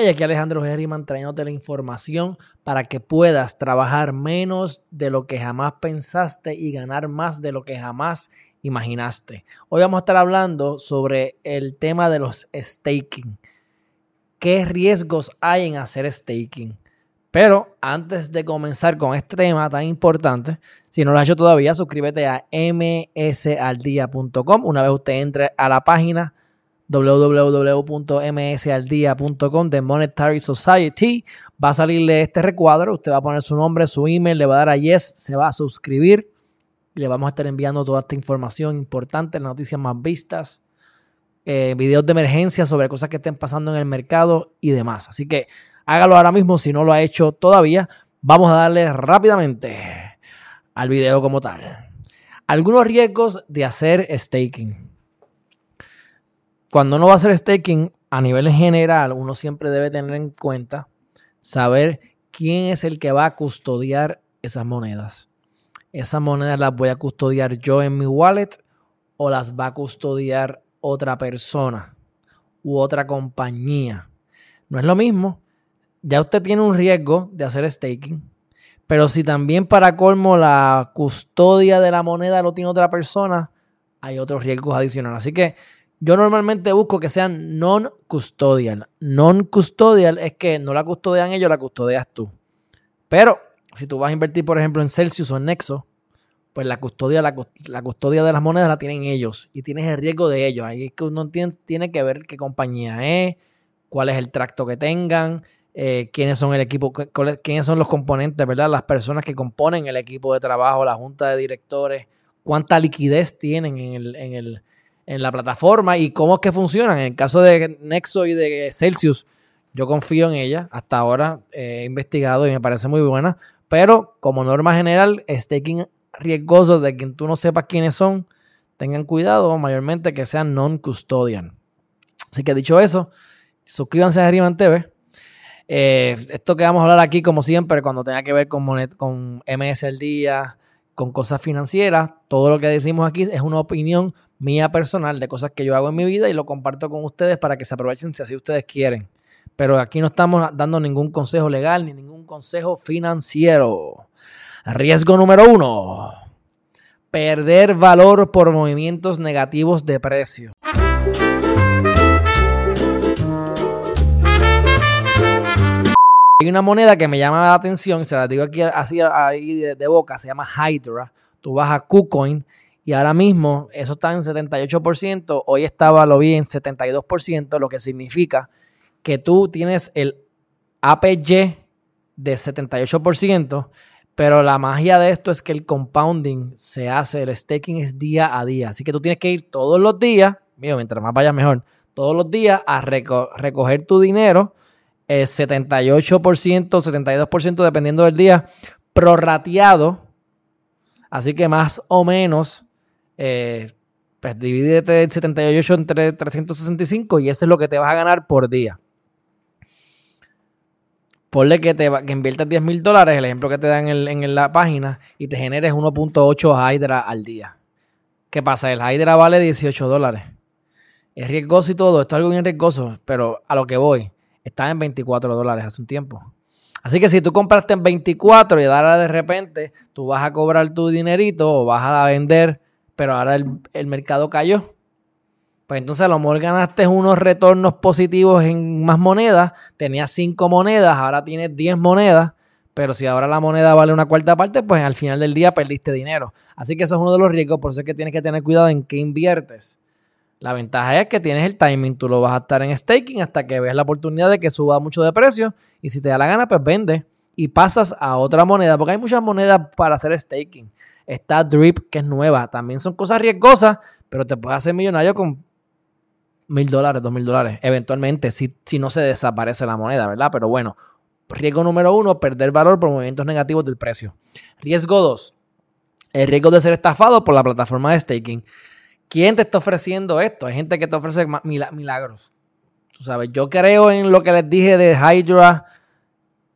Hey, aquí Alejandro Herriman trayéndote la información para que puedas trabajar menos de lo que jamás pensaste y ganar más de lo que jamás imaginaste. Hoy vamos a estar hablando sobre el tema de los staking. ¿Qué riesgos hay en hacer staking? Pero antes de comenzar con este tema tan importante, si no lo has hecho todavía, suscríbete a msaldia.com. Una vez usted entre a la página, www.msaldia.com de Monetary Society. Va a salirle este recuadro, usted va a poner su nombre, su email, le va a dar a yes, se va a suscribir y le vamos a estar enviando toda esta información importante, las noticias más vistas, eh, videos de emergencia sobre cosas que estén pasando en el mercado y demás. Así que hágalo ahora mismo si no lo ha hecho todavía. Vamos a darle rápidamente al video como tal. Algunos riesgos de hacer staking cuando uno va a hacer staking a nivel general, uno siempre debe tener en cuenta saber quién es el que va a custodiar esas monedas. Esas monedas las voy a custodiar yo en mi wallet o las va a custodiar otra persona u otra compañía. No es lo mismo. Ya usted tiene un riesgo de hacer staking, pero si también para colmo la custodia de la moneda lo tiene otra persona, hay otros riesgos adicionales. Así que yo normalmente busco que sean non-custodial. Non-custodial es que no la custodian ellos, la custodias tú. Pero si tú vas a invertir, por ejemplo, en Celsius o en Nexo, pues la custodia, la, custodia de las monedas la tienen ellos y tienes el riesgo de ellos. Ahí es que uno tiene, tiene que ver qué compañía es, cuál es el tracto que tengan, eh, quiénes son el equipo, quiénes son los componentes, ¿verdad? Las personas que componen el equipo de trabajo, la junta de directores, cuánta liquidez tienen en el, en el, en la plataforma y cómo es que funcionan. En el caso de Nexo y de Celsius, yo confío en ella. Hasta ahora he investigado y me parece muy buena. Pero como norma general, staking riesgoso de que tú no sepas quiénes son, tengan cuidado, mayormente que sean non-custodian. Así que dicho eso, suscríbanse a Riman TV. Eh, esto que vamos a hablar aquí, como siempre, cuando tenga que ver con, con MS el día, con cosas financieras, todo lo que decimos aquí es una opinión mía personal de cosas que yo hago en mi vida y lo comparto con ustedes para que se aprovechen si así ustedes quieren. Pero aquí no estamos dando ningún consejo legal ni ningún consejo financiero. Riesgo número uno. Perder valor por movimientos negativos de precio. Hay una moneda que me llama la atención, se la digo aquí así ahí de, boca, se llama Hydra. Tú vas a KuCoin y ahora mismo eso está en 78%, hoy estaba, lo vi en 72%, lo que significa que tú tienes el APY de 78%, pero la magia de esto es que el compounding se hace, el staking es día a día. Así que tú tienes que ir todos los días, mío, mientras más vaya mejor, todos los días a recoger tu dinero, 78%, 72% dependiendo del día, prorrateado. Así que más o menos eh, pues divídete el 78 entre 365 y eso es lo que te vas a ganar por día. Ponle que, te, que inviertas 10 mil dólares, el ejemplo que te dan en, la página, y te generes 1.8 Hydra al día. ¿Qué pasa? El Hydra vale 18 dólares. Es riesgoso y todo, esto es algo bien riesgoso, pero a lo que voy, está en 24 dólares hace un tiempo. Así que si tú compraste en 24 y ahora de repente tú vas a cobrar tu dinerito o vas a vender pero ahora el, mercado cayó. Pues entonces a lo mejor ganaste unos retornos positivos en más monedas, tenías cinco monedas, ahora tienes 10 monedas, pero si ahora la moneda vale una cuarta parte, pues al final del día perdiste dinero. Así que eso es uno de los riesgos, por eso es que tienes que tener cuidado en qué inviertes. La ventaja es que tienes el timing, tú lo vas a estar en staking hasta que veas la oportunidad de que suba mucho de precio y si te da la gana, pues vende y pasas a otra moneda, porque hay muchas monedas para hacer staking. Está Drip, que es nueva. También son cosas riesgosas, pero te puedes hacer millonario con mil dólares, dos mil dólares, eventualmente, si, si no se desaparece la moneda, ¿verdad? Pero bueno, riesgo número uno, perder valor por movimientos negativos del precio. Riesgo dos, el riesgo de ser estafado por la plataforma de staking. ¿Quién te está ofreciendo esto? Hay gente que te ofrece milagros. Tú sabes, yo creo en lo que les dije de Hydra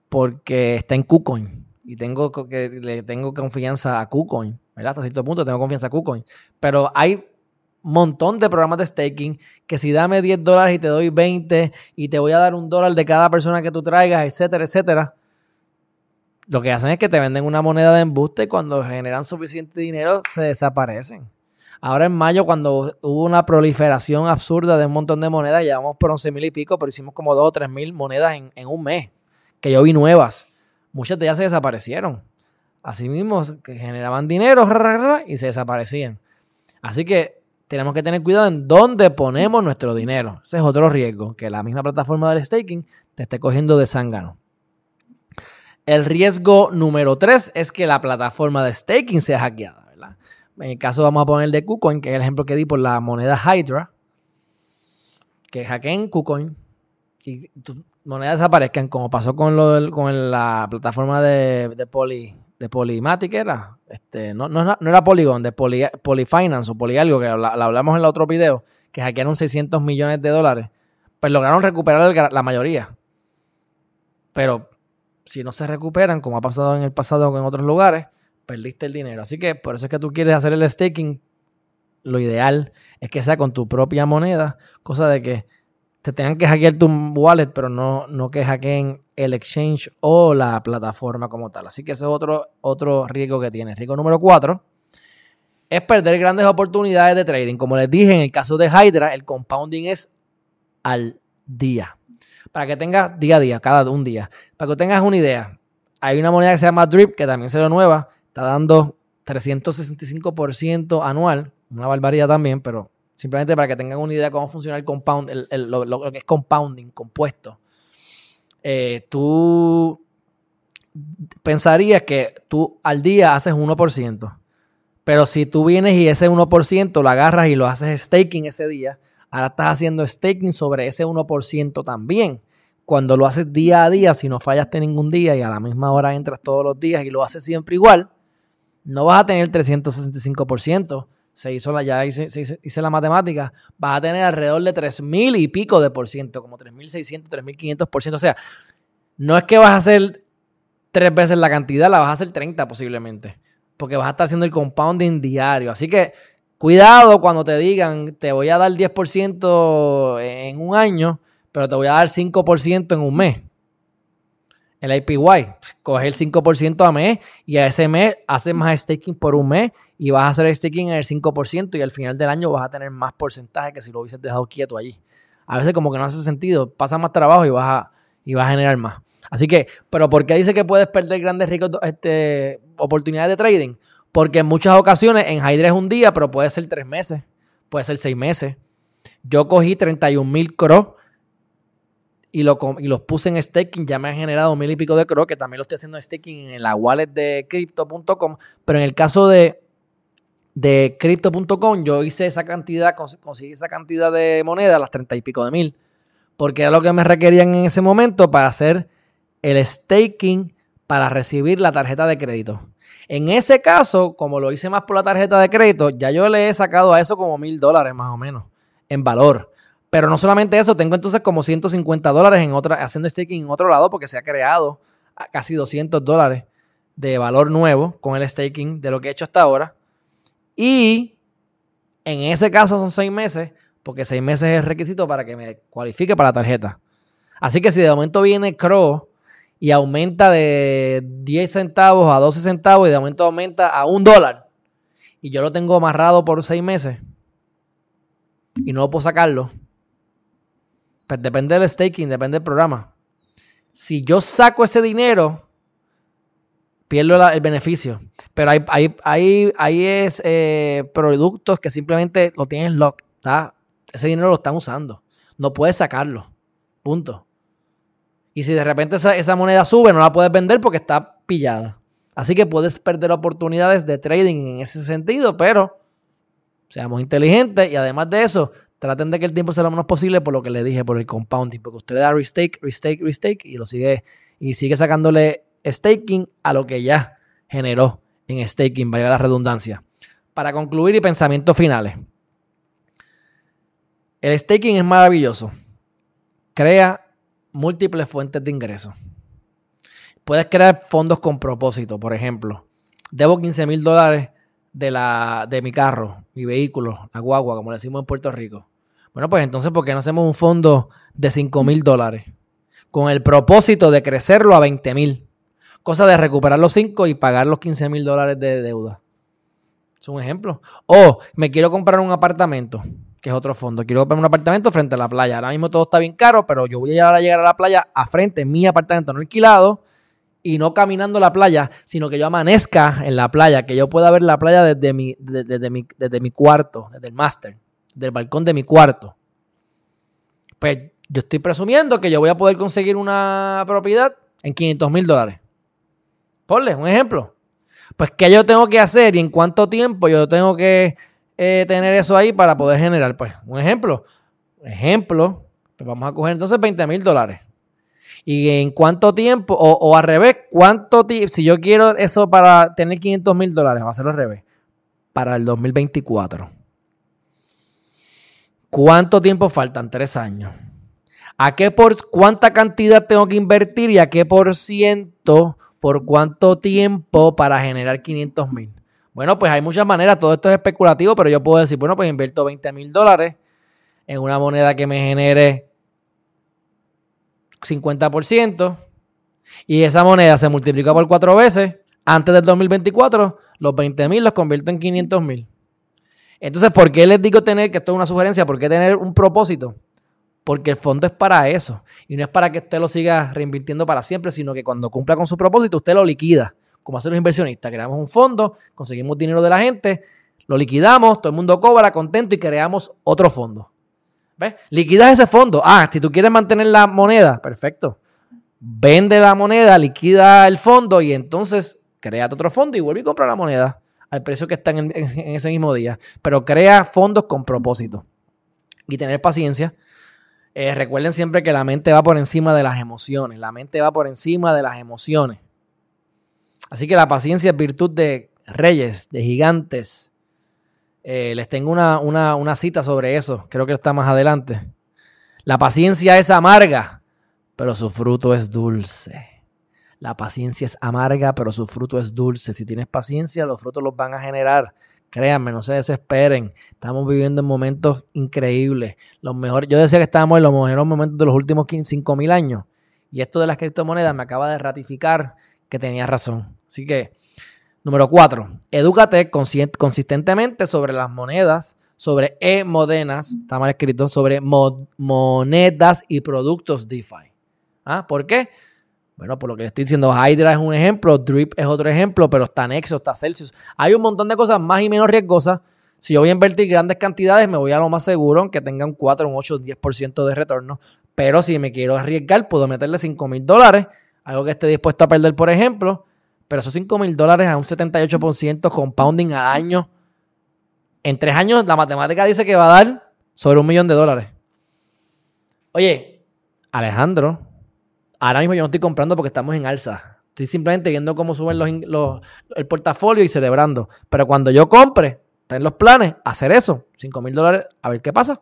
porque está en KuCoin y tengo que le tengo confianza a KuCoin. Hasta cierto punto tengo confianza a KuCoin. Pero hay montón de programas de staking, que si dame 10 dólares y te doy 20 y te voy a dar un dólar de cada persona que tú traigas, etcétera, etcétera. Lo que hacen es que te venden una moneda de embuste y cuando generan suficiente dinero se desaparecen. Ahora en mayo, cuando hubo una proliferación absurda de un montón de monedas, llevamos por 11 mil y pico, pero hicimos como 2 o 3 mil monedas en, un mes, que yo vi nuevas. Muchas de ellas se desaparecieron. Así mismo, que generaban dinero y se desaparecían. Así que tenemos que tener cuidado en dónde ponemos nuestro dinero. Ese es otro riesgo, que la misma plataforma del staking te esté cogiendo de zángano. El riesgo número tres es que la plataforma de staking sea hackeada. En el caso vamos a poner de KuCoin, que es el ejemplo que di por la moneda Hydra, que hackeen KuCoin y tus monedas desaparezcan, como pasó con, lo con la plataforma de, de Poly, de Polymatic era, este, no, no, era Polygon, de Poly, Polyfinance o Polyalgo, que la, hablamos en el otro video, que hackearon 600 millones de dólares, pues lograron recuperar la mayoría. Pero si no se recuperan, como ha pasado en el pasado en otros lugares, perdiste el dinero. Así que por eso es que tú quieres hacer el staking. Lo ideal es que sea con tu propia moneda, cosa de que te tengan que hackear tu wallet, pero no, no que hackeen el exchange o la plataforma como tal. Así que ese es otro, otro riesgo que tiene. Riesgo número cuatro es perder grandes oportunidades de trading. Como les dije, en el caso de Hydra, el compounding es al día. Para que tengas día a día, cada un día. Para que tengas una idea, hay una moneda que se llama Drip, que también se lo nueva, está dando 365% anual, una barbaridad también, pero Simplemente para que tengan una idea de cómo funciona el compound, lo, que es compounding, compuesto. Eh, tú pensarías que tú al día haces 1%. Pero si tú vienes y ese 1% lo agarras y lo haces staking ese día, ahora estás haciendo staking sobre ese 1% también. Cuando lo haces día a día, si no fallaste ningún día y a la misma hora entras todos los días y lo haces siempre igual, no vas a tener 365%, se hizo la, ya hice, hice, la matemática, vas a tener alrededor de 3.000 y pico de por ciento, como 3.600, 3.500 por ciento. O sea, no es que vas a hacer tres veces la cantidad, la vas a hacer 30 posiblemente, porque vas a estar haciendo el compounding diario. Así que cuidado cuando te digan, te voy a dar 10% en un año, pero te voy a dar 5% en un mes el APY. Coge el 5% a mes y a ese mes haces más staking por un mes y vas a hacer staking en el 5% y al final del año vas a tener más porcentaje que si lo hubieses dejado quieto allí. A veces como que no hace sentido, pasa más trabajo y vas a, y vas a generar más. Así que, pero ¿por qué dice que puedes perder grandes ricos, este, oportunidades de trading? Porque en muchas ocasiones en Hydra es un día, pero puede ser tres meses, puede ser seis meses. Yo cogí 31 mil CRO y, lo, y los puse en staking, ya me han generado mil y pico de CRO, que también lo estoy haciendo en staking en la wallet de crypto.com, pero en el caso de, de crypto.com yo hice esa cantidad, conseguí esa cantidad de moneda, las treinta y pico de mil, porque era lo que me requerían en ese momento para hacer el staking para recibir la tarjeta de crédito. En ese caso, como lo hice más por la tarjeta de crédito, ya yo le he sacado a eso como mil dólares más o menos en valor. Pero no solamente eso, tengo entonces como 150 dólares en otra, haciendo staking en otro lado porque se ha creado casi 200 dólares de valor nuevo con el staking de lo que he hecho hasta ahora. Y en ese caso son seis meses, porque seis meses es requisito para que me cualifique para la tarjeta. Así que si de momento viene Crow y aumenta de 10 centavos a 12 centavos y de momento aumenta a un dólar y yo lo tengo amarrado por seis meses y no puedo sacarlo, pues depende del staking, depende del programa. Si yo saco ese dinero, pierdo el beneficio. Pero hay, es, eh, productos que simplemente lo tienen lock. Ese dinero lo están usando. No puedes sacarlo. Punto. Y si de repente esa, esa, moneda sube, no la puedes vender porque está pillada. Así que puedes perder oportunidades de trading en ese sentido, pero seamos inteligentes y además de eso, traten de que el tiempo sea lo menos posible por lo que le dije, por el compounding, porque usted le da restake, restake, restake y lo sigue y sigue sacándole staking a lo que ya generó en staking, vaya la redundancia. Para concluir y pensamientos finales. El staking es maravilloso. Crea múltiples fuentes de ingresos. Puedes crear fondos con propósito, por ejemplo. Debo 15 mil dólares de, la, de mi carro, mi vehículo, la guagua, como le decimos en Puerto Rico. Bueno, pues entonces, ¿por qué no hacemos un fondo de 5 mil dólares? Con el propósito de crecerlo a 20 mil. Cosa de recuperar los 5 y pagar los 15 mil dólares de deuda. Es un ejemplo. O me quiero comprar un apartamento, que es otro fondo. Quiero comprar un apartamento frente a la playa. Ahora mismo todo está bien caro, pero yo voy a llegar a, la playa a frente, mi apartamento no alquilado, y no caminando la playa, sino que yo amanezca en la playa, que yo pueda ver la playa desde mi, desde, mi, desde mi cuarto, desde el máster, del balcón de mi cuarto. Pues yo estoy presumiendo que yo voy a poder conseguir una propiedad en 500 mil dólares. Ponle un ejemplo. Pues, ¿qué yo tengo que hacer y en cuánto tiempo yo tengo que eh, tener eso ahí para poder generar? Pues, un ejemplo. Ejemplo, pues vamos a coger entonces 20 mil dólares. ¿Y en cuánto tiempo? O, al revés, ¿cuánto si yo quiero eso para tener 500 mil dólares, va a ser al revés, para el 2024. ¿Cuánto tiempo faltan? Tres años. ¿A qué por cuánta cantidad tengo que invertir y a qué por ciento por cuánto tiempo para generar 500 mil? Bueno, pues hay muchas maneras, todo esto es especulativo, pero yo puedo decir, bueno, pues invierto 20 mil dólares en una moneda que me genere 50% y esa moneda se multiplica por cuatro veces, antes del 2024, los 20 mil los convierto en 500 mil. Entonces, ¿por qué les digo tener, que esto es una sugerencia, por qué tener un propósito? Porque el fondo es para eso. Y no es para que usted lo siga reinvirtiendo para siempre, sino que cuando cumpla con su propósito, usted lo liquida. Como hacen los inversionistas. Creamos un fondo, conseguimos dinero de la gente, lo liquidamos, todo el mundo cobra contento y creamos otro fondo. ¿Ves? Liquidas ese fondo. Ah, si tú quieres mantener la moneda, perfecto. Vende la moneda, liquida el fondo y entonces crea otro fondo y vuelve y compra la moneda al precio que está en, ese mismo día. Pero crea fondos con propósito. Y tener paciencia. Eh, recuerden siempre que la mente va por encima de las emociones. La mente va por encima de las emociones. Así que la paciencia es virtud de reyes, de gigantes, eh, les tengo una, cita sobre eso, creo que está más adelante. La paciencia es amarga, pero su fruto es dulce. La paciencia es amarga, pero su fruto es dulce. Si tienes paciencia, los frutos los van a generar. Créanme, no se desesperen. Estamos viviendo en momentos increíbles. Los mejores, yo decía que estábamos en los mejores momentos de los últimos 5 mil años. Y esto de las criptomonedas me acaba de ratificar que tenía razón. Así que Número cuatro, edúcate consistentemente sobre las monedas, sobre e-modenas, está mal escrito, sobre monedas y productos DeFi. ¿Ah? ¿Por qué? Bueno, por lo que le estoy diciendo, Hydra es un ejemplo, Drip es otro ejemplo, pero está Nexo, está Celsius. Hay un montón de cosas más y menos riesgosas. Si yo voy a invertir grandes cantidades, me voy a lo más seguro, aunque tenga un 4, un 8, un 10% de retorno. Pero si me quiero arriesgar, puedo meterle 5 mil dólares, algo que esté dispuesto a perder, por ejemplo, pero esos 5 mil dólares a un 78% compounding al año, en tres años la matemática dice que va a dar sobre un millón de dólares. Oye, Alejandro, ahora mismo yo no estoy comprando porque estamos en alza. Estoy simplemente viendo cómo suben los, el portafolio y celebrando. Pero cuando yo compre, está en los planes, hacer eso, 5 mil dólares, a ver qué pasa.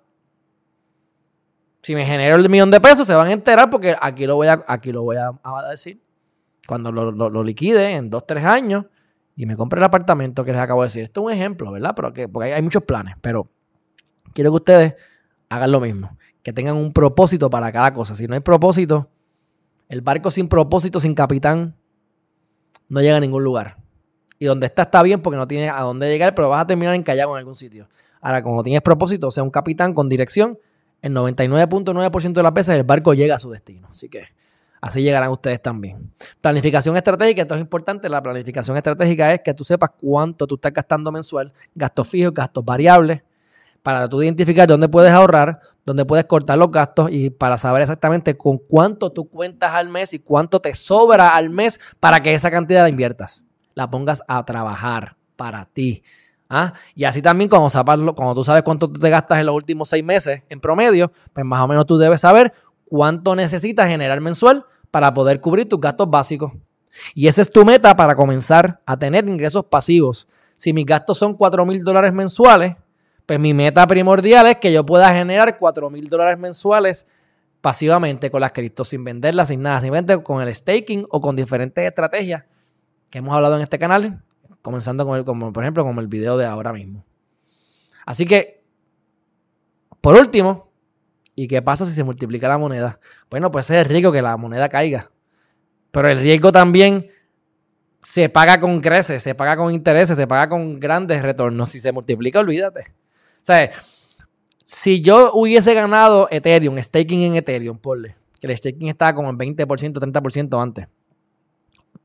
Si me genero el millón de pesos, se van a enterar porque aquí lo voy a, aquí lo voy a decir cuando lo, liquide en dos, tres años y me compre el apartamento que les acabo de decir. Esto es un ejemplo, ¿verdad? Pero que, porque hay, muchos planes, pero quiero que ustedes hagan lo mismo, que tengan un propósito para cada cosa. Si no hay propósito, el barco sin propósito, sin capitán, no llega a ningún lugar. Y donde está está bien porque no tiene a dónde llegar, pero vas a terminar encallado en algún sitio. Ahora, como tienes propósito, o sea, un capitán con dirección, el 99.9% de las veces el barco llega a su destino. Así que Así llegarán ustedes también. Planificación estratégica, esto es importante. La planificación estratégica es que tú sepas cuánto tú estás gastando mensual, gastos fijos, gastos variables, para tú identificar dónde puedes ahorrar, dónde puedes cortar los gastos y para saber exactamente con cuánto tú cuentas al mes y cuánto te sobra al mes para que esa cantidad la inviertas, la pongas a trabajar para ti. ¿Ah? Y así también cuando, cuando tú sabes cuánto tú te gastas en los últimos seis meses en promedio, pues más o menos tú debes saber cuánto necesitas generar mensual para poder cubrir tus gastos básicos. Y esa es tu meta para comenzar a tener ingresos pasivos. Si mis gastos son 4 mil dólares mensuales, pues mi meta primordial es que yo pueda generar 4 mil dólares mensuales pasivamente con las criptos, sin venderlas, sin nada, simplemente con el staking o con diferentes estrategias que hemos hablado en este canal. comenzando con el, como por ejemplo, como el video de ahora mismo. Así que, por último, ¿y qué pasa si se multiplica la moneda? Bueno, pues es riesgo que la moneda caiga. Pero el riesgo también se paga con creces, se paga con intereses, se paga con grandes retornos. Si se multiplica, olvídate. O sea, si yo hubiese ganado Ethereum, staking en Ethereum, ponle, que el staking estaba como en 20%, 30% antes.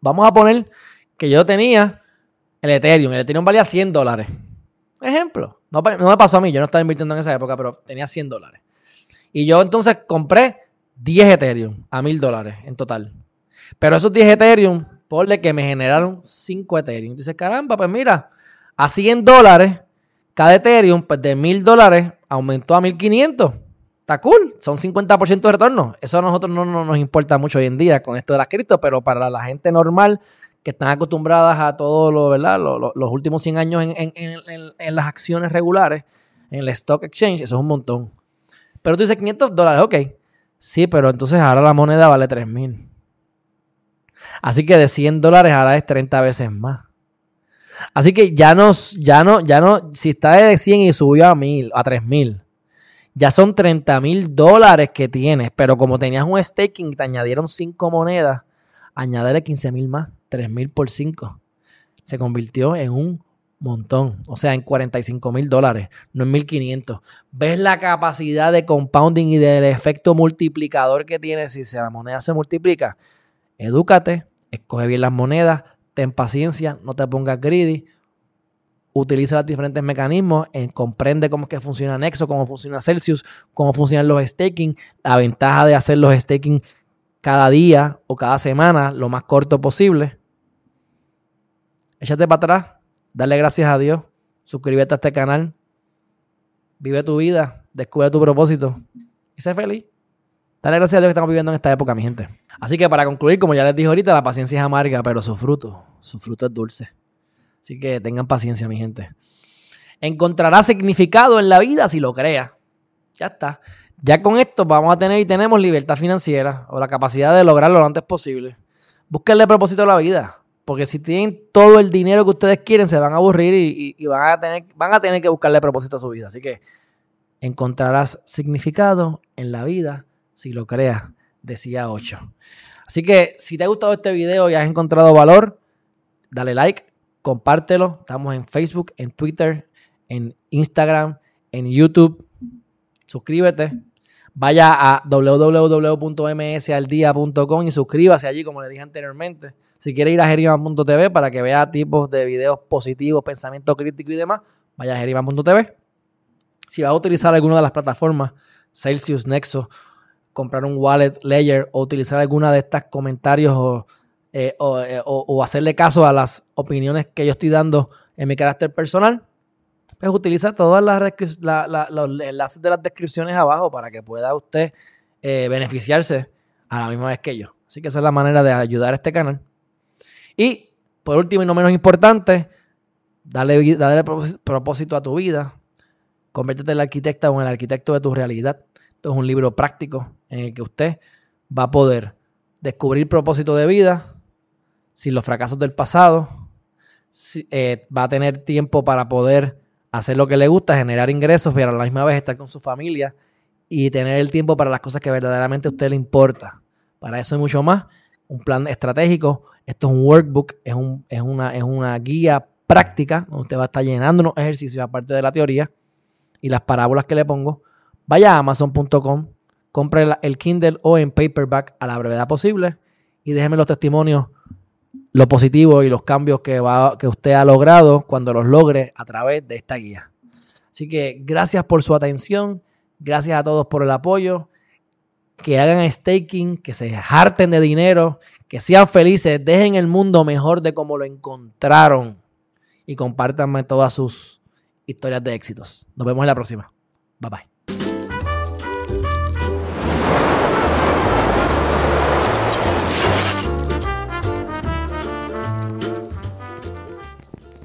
Vamos a poner que yo tenía el Ethereum, el Ethereum valía 100 dólares. Ejemplo, no, me pasó a mí, yo no estaba invirtiendo en esa época, pero tenía 100 dólares. Y yo entonces compré 10 Ethereum a 1000 dólares en total. Pero esos 10 Ethereum, ponle que me generaron 5 Ethereum. Dice, caramba, pues mira, a 100 dólares, cada Ethereum, pues de 1000 dólares aumentó a 1500. Está cool, son 50% de retorno. Eso a nosotros no, nos importa mucho hoy en día con esto de las cripto, pero para la gente normal que están acostumbradas a todo lo, ¿verdad? los últimos 100 años en, las acciones regulares, en el stock exchange, eso es un montón. Pero tú dices 500 dólares, ok. Sí, pero entonces ahora la moneda vale 3000. Así que de 100 dólares ahora es 30 veces más. Así que ya no, ya no, ya no, si está de 100 y subió a 1000, a 3000, ya son 30 mil dólares que tienes. Pero como tenías un staking y te añadieron 5 monedas, añádele 15 mil más, 3 mil por 5. Se convirtió en un montón, o sea, en 45 mil dólares, no en 1500. ¿Ves la capacidad de compounding y del efecto multiplicador que tiene si la moneda se multiplica? Edúcate, escoge bien las monedas, ten paciencia, no te pongas greedy, utiliza los diferentes mecanismos, comprende cómo es que funciona Nexo, cómo funciona Celsius, cómo funcionan los staking, la ventaja de hacer los staking cada día o cada semana lo más corto posible. Échate para atrás, dale gracias a Dios, suscríbete a este canal, vive tu vida, descubre tu propósito y sé feliz. Dale gracias a Dios que estamos viviendo en esta época, mi gente. Así que para concluir, como ya les dije ahorita, la paciencia es amarga, pero su fruto, su fruto es dulce. Así que tengan paciencia, mi gente. Encontrará significado en la vida si lo crea. Ya está. Ya con esto vamos a tener y tenemos libertad financiera o la capacidad de lograrlo lo antes posible. Búsquenle propósito a la vida. Porque si tienen todo el dinero que ustedes quieren, se van a aburrir y, y, van, a tener, van a tener que buscarle propósito a su vida. Así que encontrarás significado en la vida si lo creas, decía 8. Así que si te ha gustado este video y has encontrado valor, dale like, compártelo. Estamos en Facebook, en Twitter, en Instagram, en YouTube. Suscríbete. Vaya a www.msaldia.com y suscríbase allí, como le dije anteriormente. Si quiere ir a geriman.tv para que vea tipos de videos positivos, pensamiento crítico y demás, vaya a geriman.tv. Si vas a utilizar alguna de las plataformas, Celsius, Nexo comprar un wallet layer o utilizar alguna de estas comentarios eh, eh, o, hacerle caso a las opiniones que yo estoy dando en mi carácter personal, pues utiliza todas las los enlaces de las descripciones abajo para que pueda usted eh, beneficiarse a la misma vez que yo. Así que esa es la manera de ayudar a este canal. Y por último y no menos importante, dale, dale propósito a tu vida. Conviértete en el arquitecta o en el arquitecto de tu realidad. Esto es un libro práctico en el que usted va a poder descubrir propósito de vida sin los fracasos del pasado. Eh, va a tener tiempo para poder hacer lo que le gusta, generar ingresos, pero a la misma vez estar con su familia y tener el tiempo para las cosas que verdaderamente a usted le importa. Para eso y mucho más, un plan estratégico. Esto es un workbook, es, una guía práctica donde usted va a estar llenando unos ejercicios aparte de la teoría y las parábolas que le pongo. Vaya a amazon.com, compre el Kindle o en paperback a la brevedad posible y déjeme los testimonios, lo positivo y los cambios que, que usted ha logrado cuando los logre a través de esta guía. Así que gracias por su atención, gracias a todos por el apoyo, que hagan staking, que se harten de dinero, que sean felices, dejen el mundo mejor de como lo encontraron y compártanme todas sus historias de éxitos. Nos vemos en la próxima. Bye bye.